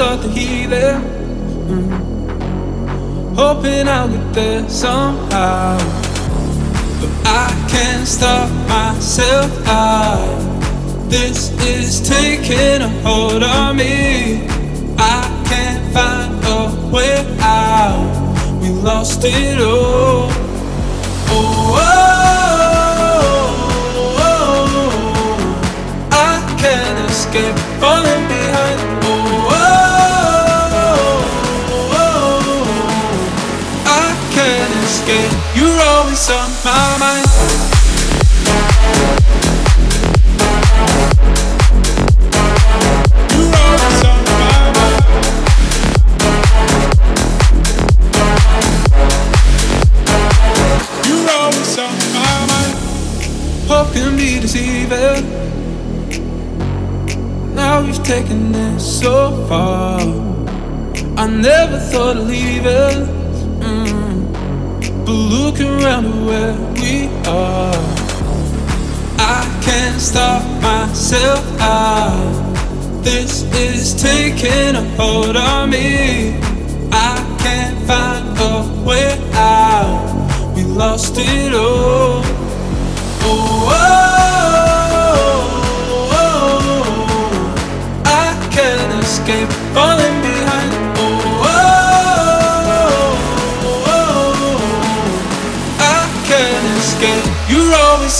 Start the healing. Mm. Hoping I'll get there somehow. But I can't stop myself. I, this is taking a hold on me. I can't find a way out. We lost it all. Oh, oh, oh, I can't escape falling behind. Can't. You're always on my mind. Can be deceiving. Now we've taken it so far. I never thought of leaving. But look around at where we are. I can't stop myself out. This is taking a hold on me. I can't find a way out. We lost it all. Oh, oh, oh, oh, oh. I can't escape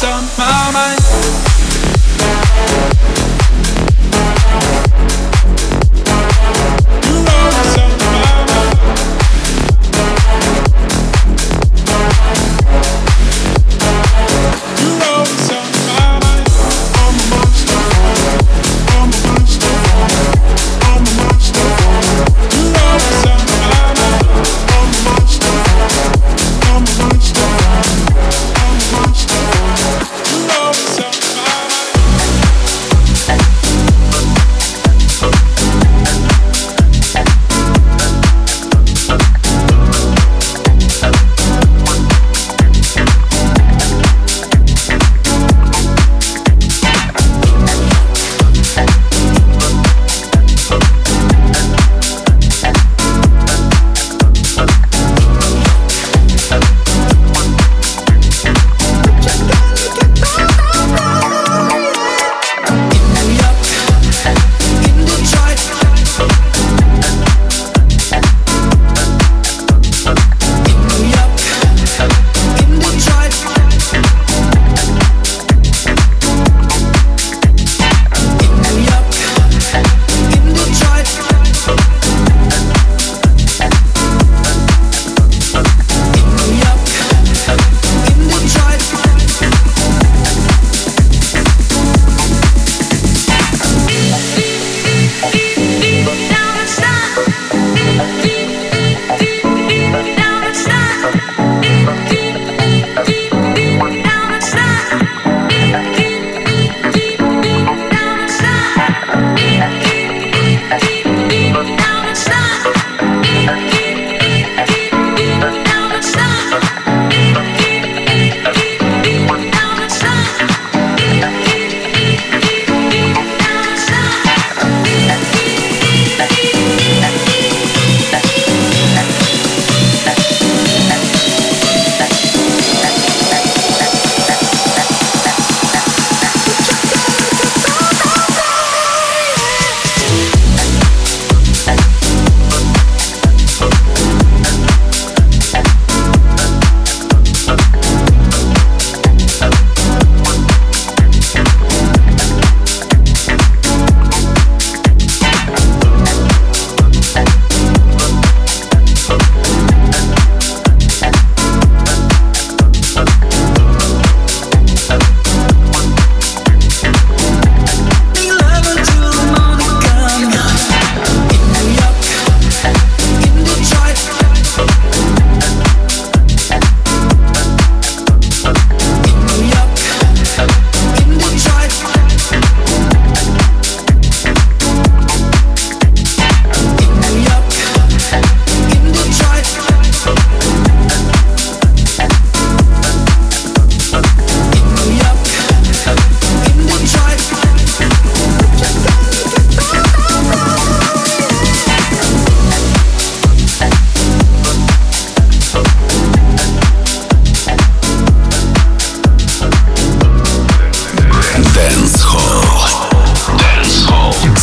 on my mind.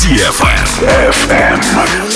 CFM. FM.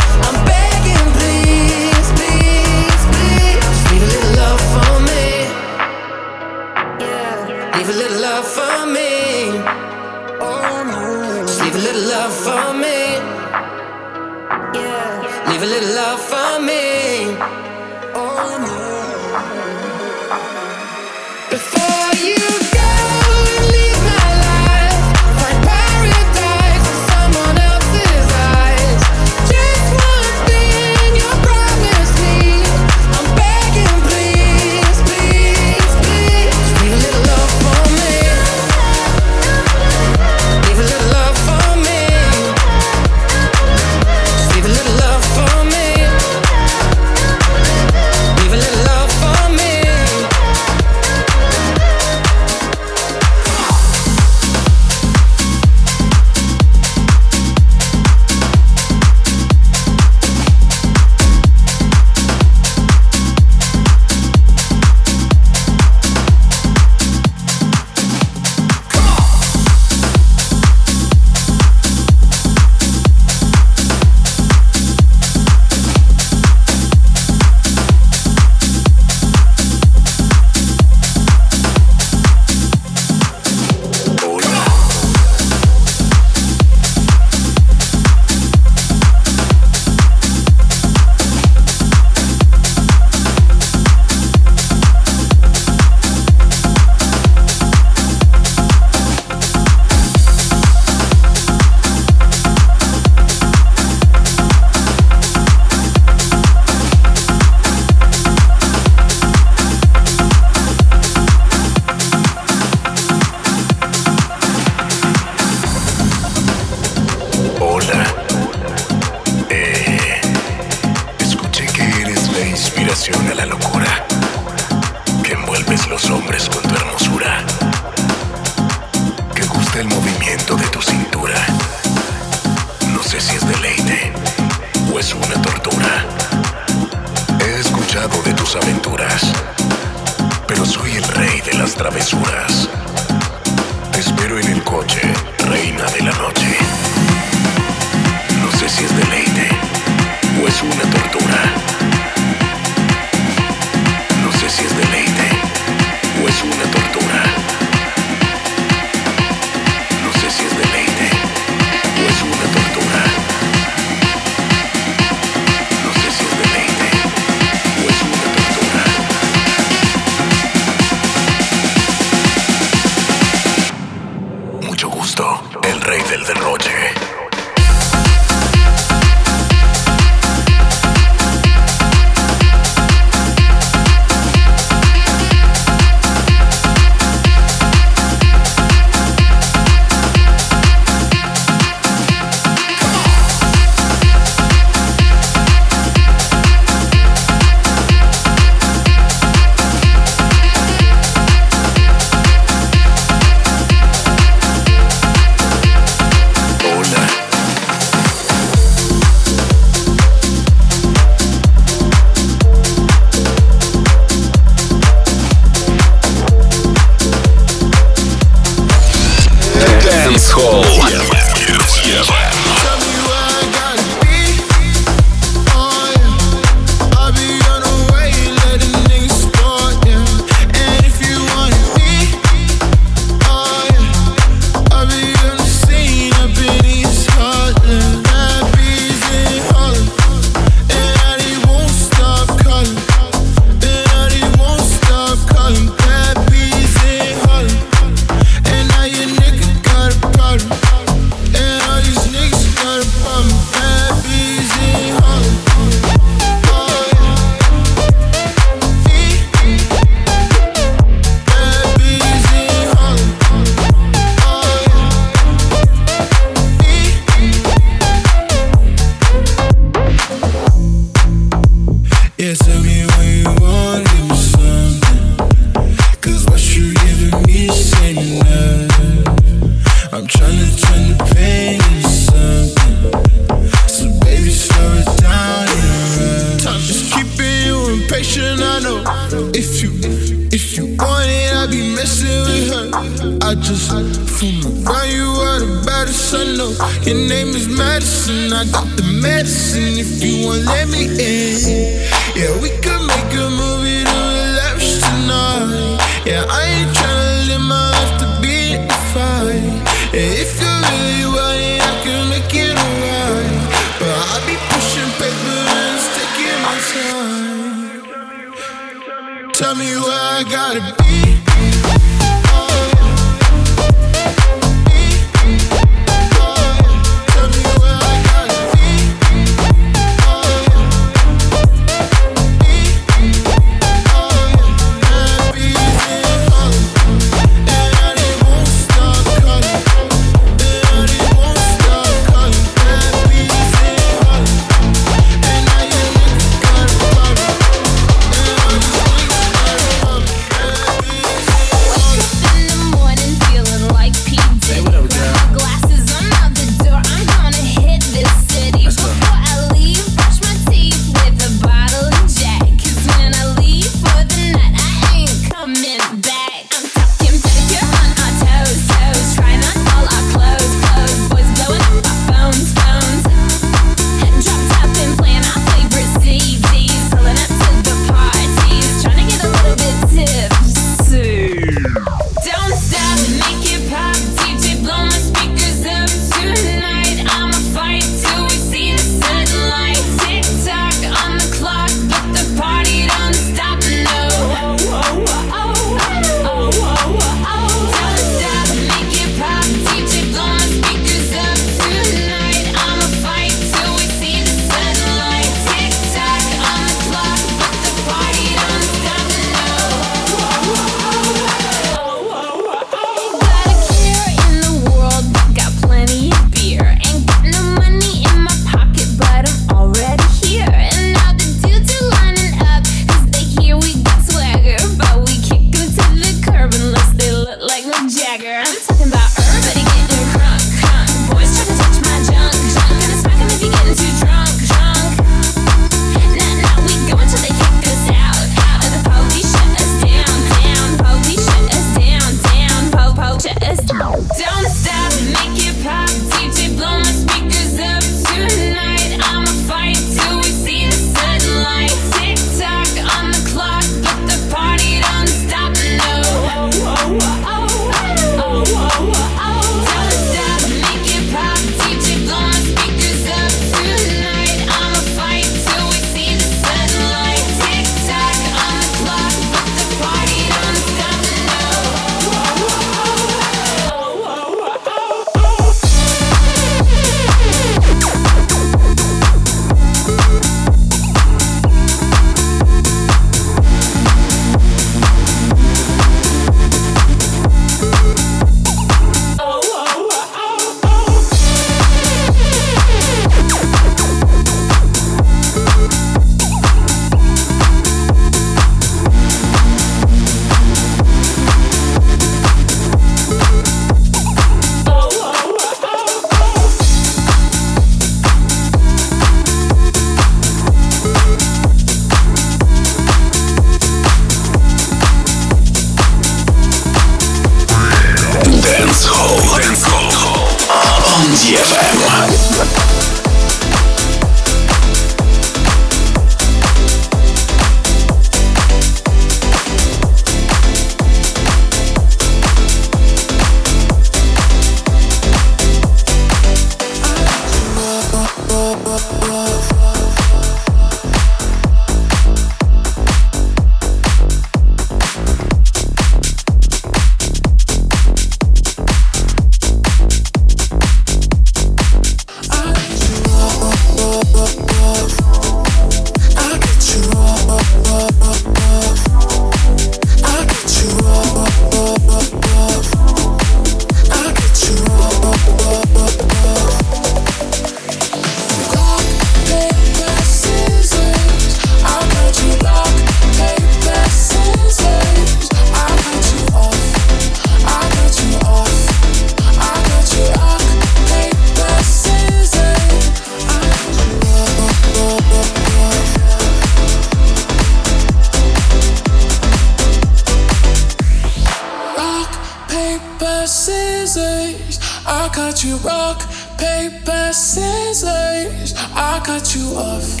off.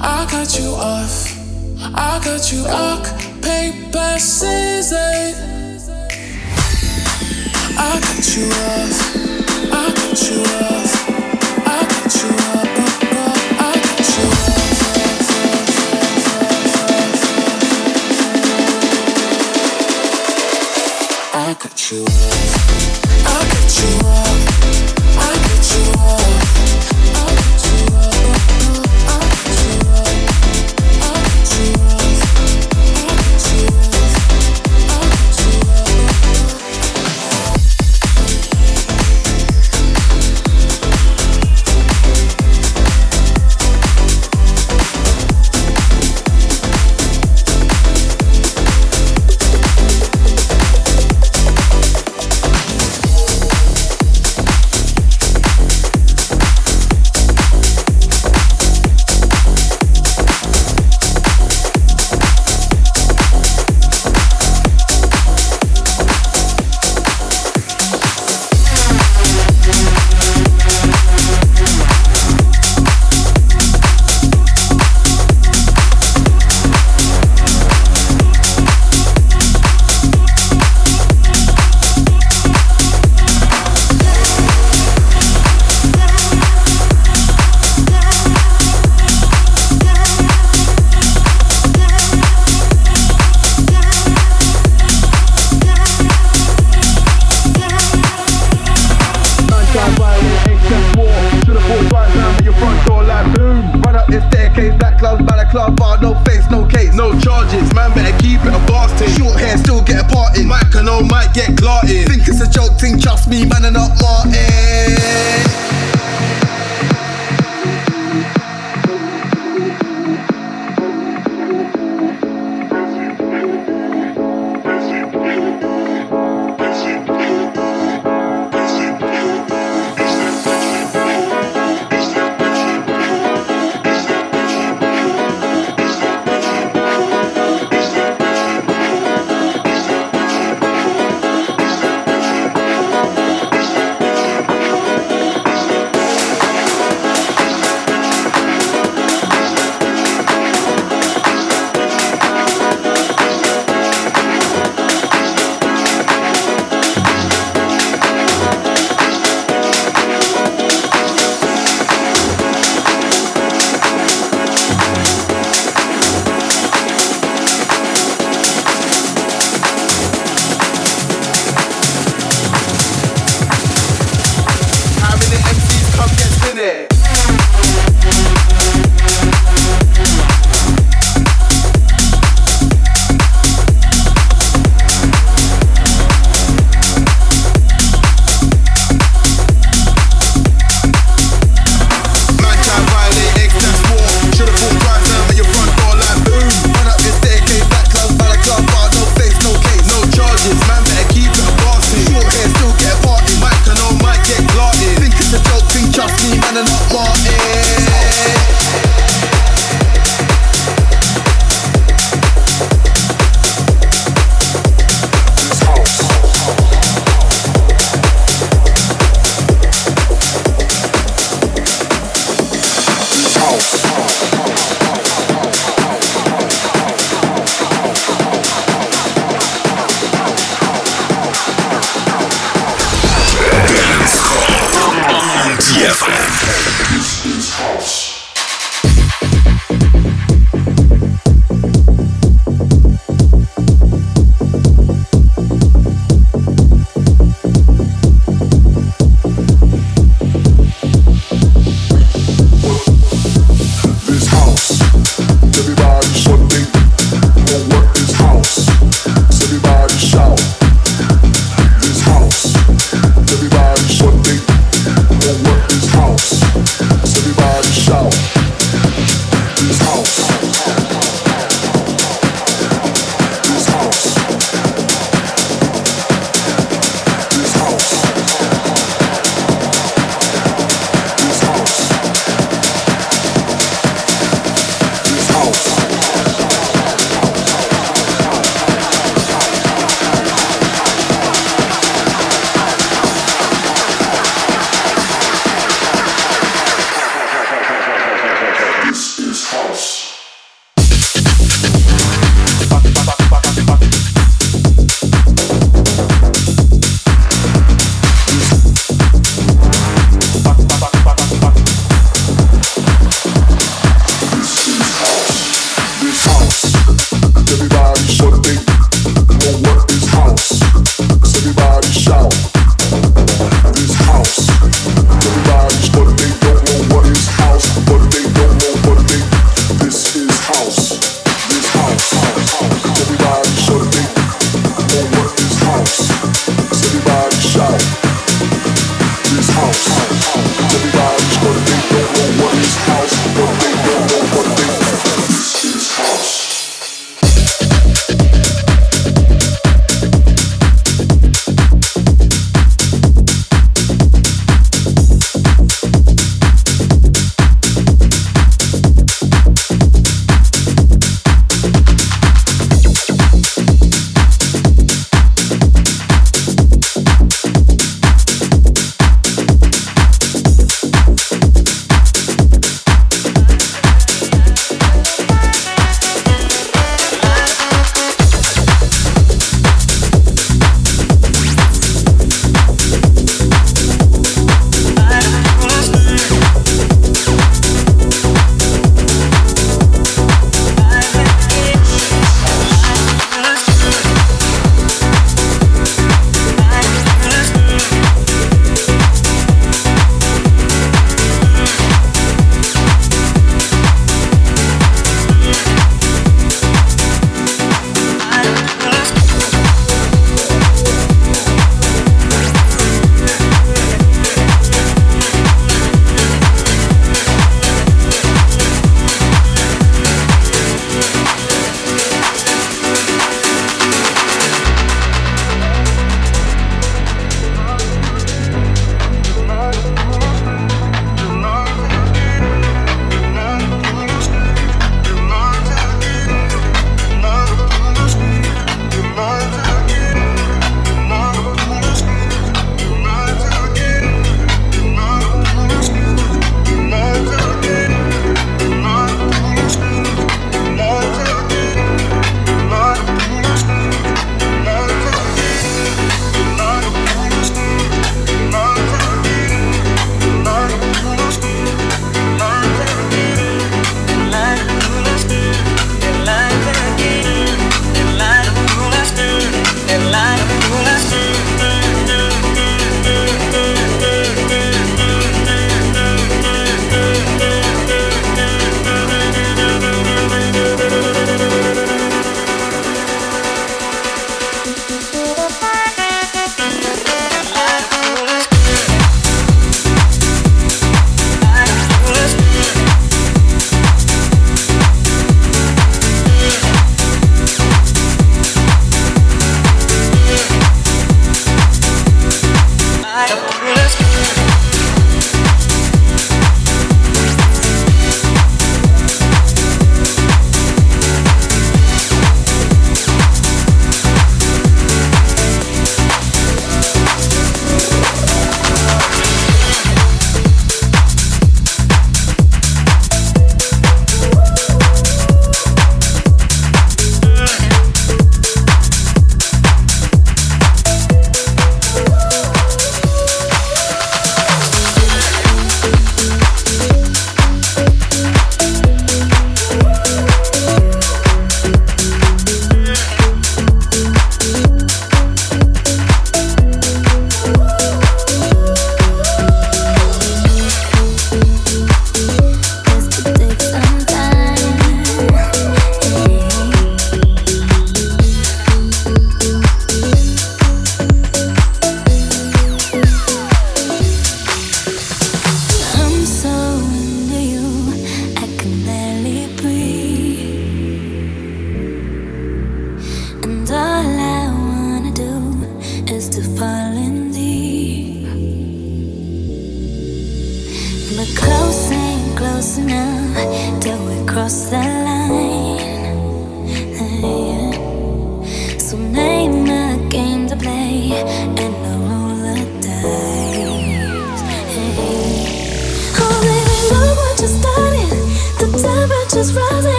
I cut you off. I cut you off. Paper, scissors. I cut you off. I cut you off. I cut you off. get clotted. Think it's a joke, think trust me, man, I'm not Martin. Yes.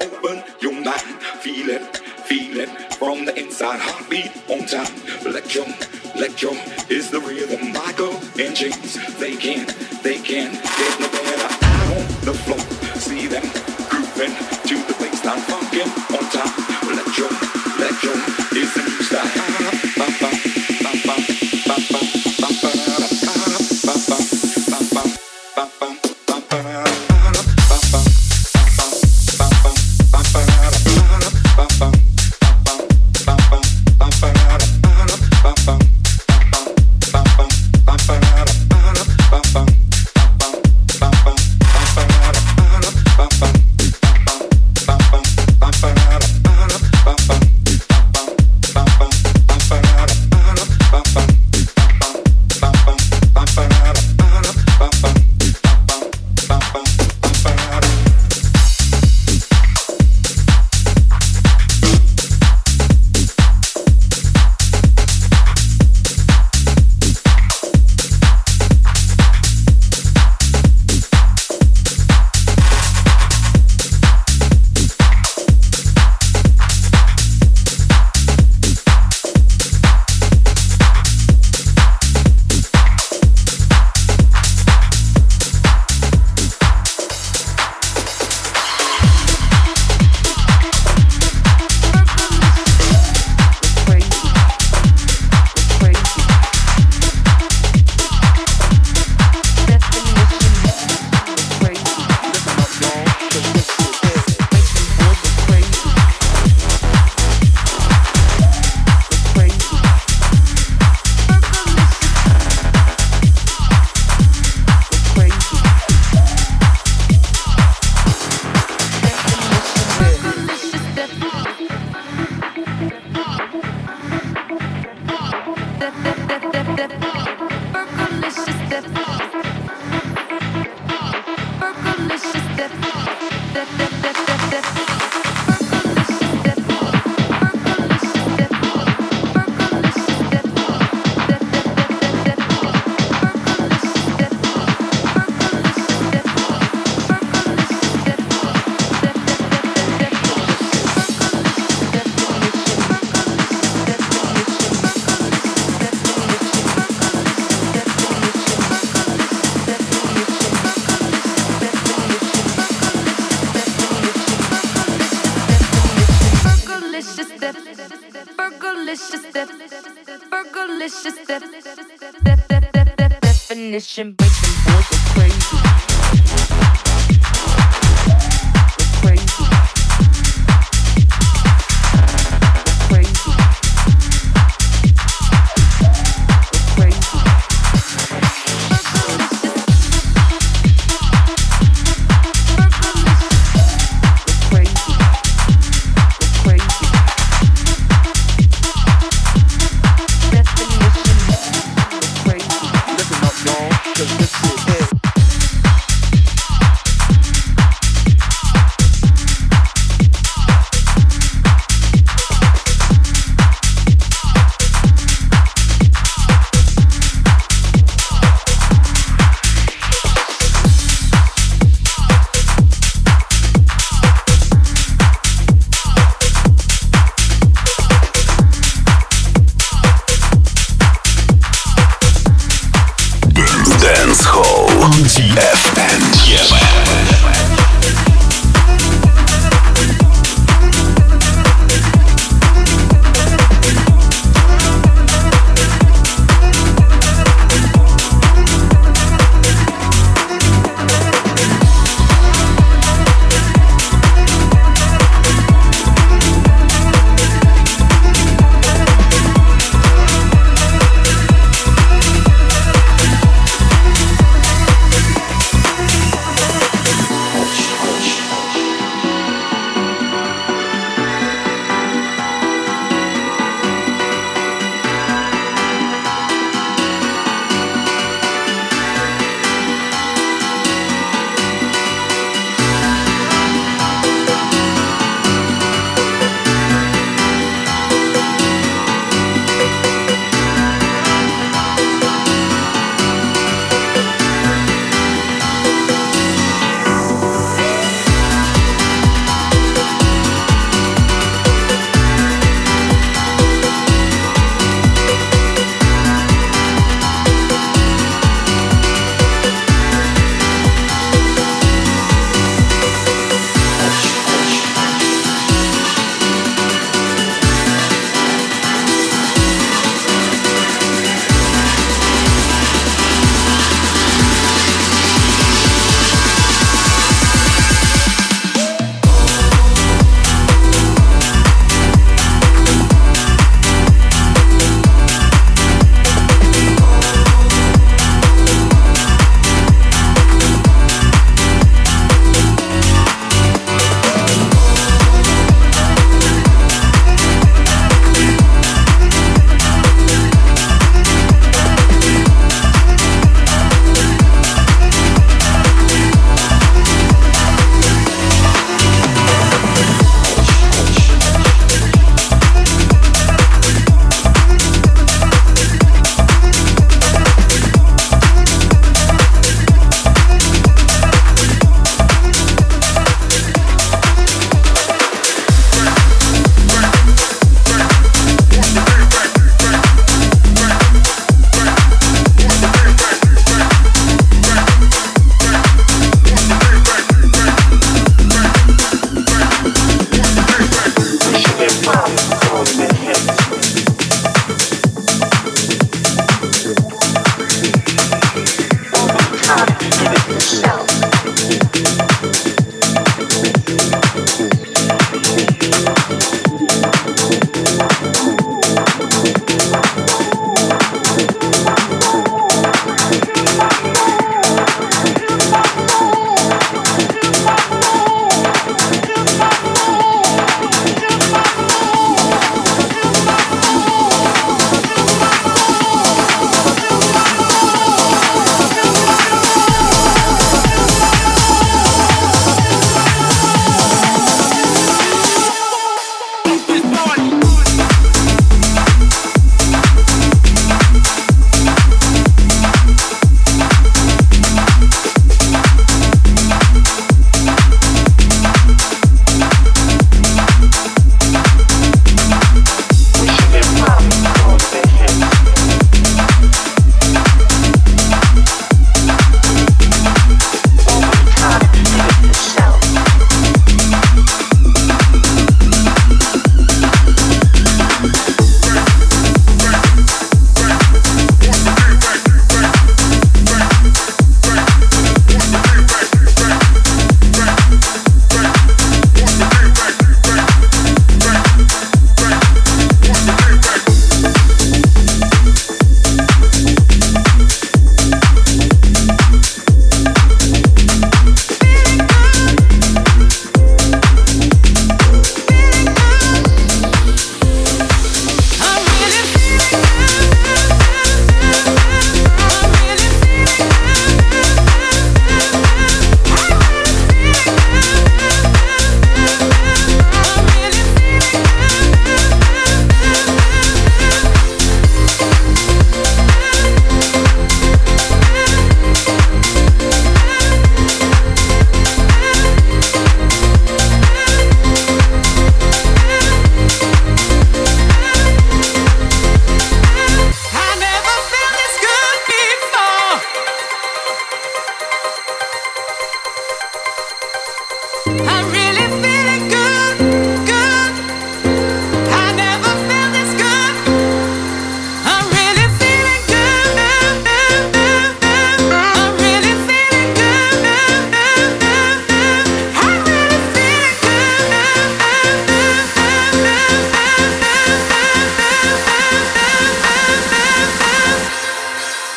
Open your mind. Feel it, feel it from the inside. Heartbeat on time. Electrum, electrum is the rhythm. Michael and James, they can, they can get no better. Out on the floor, see them grooving to the bassline. Funkin' on time. Electrum.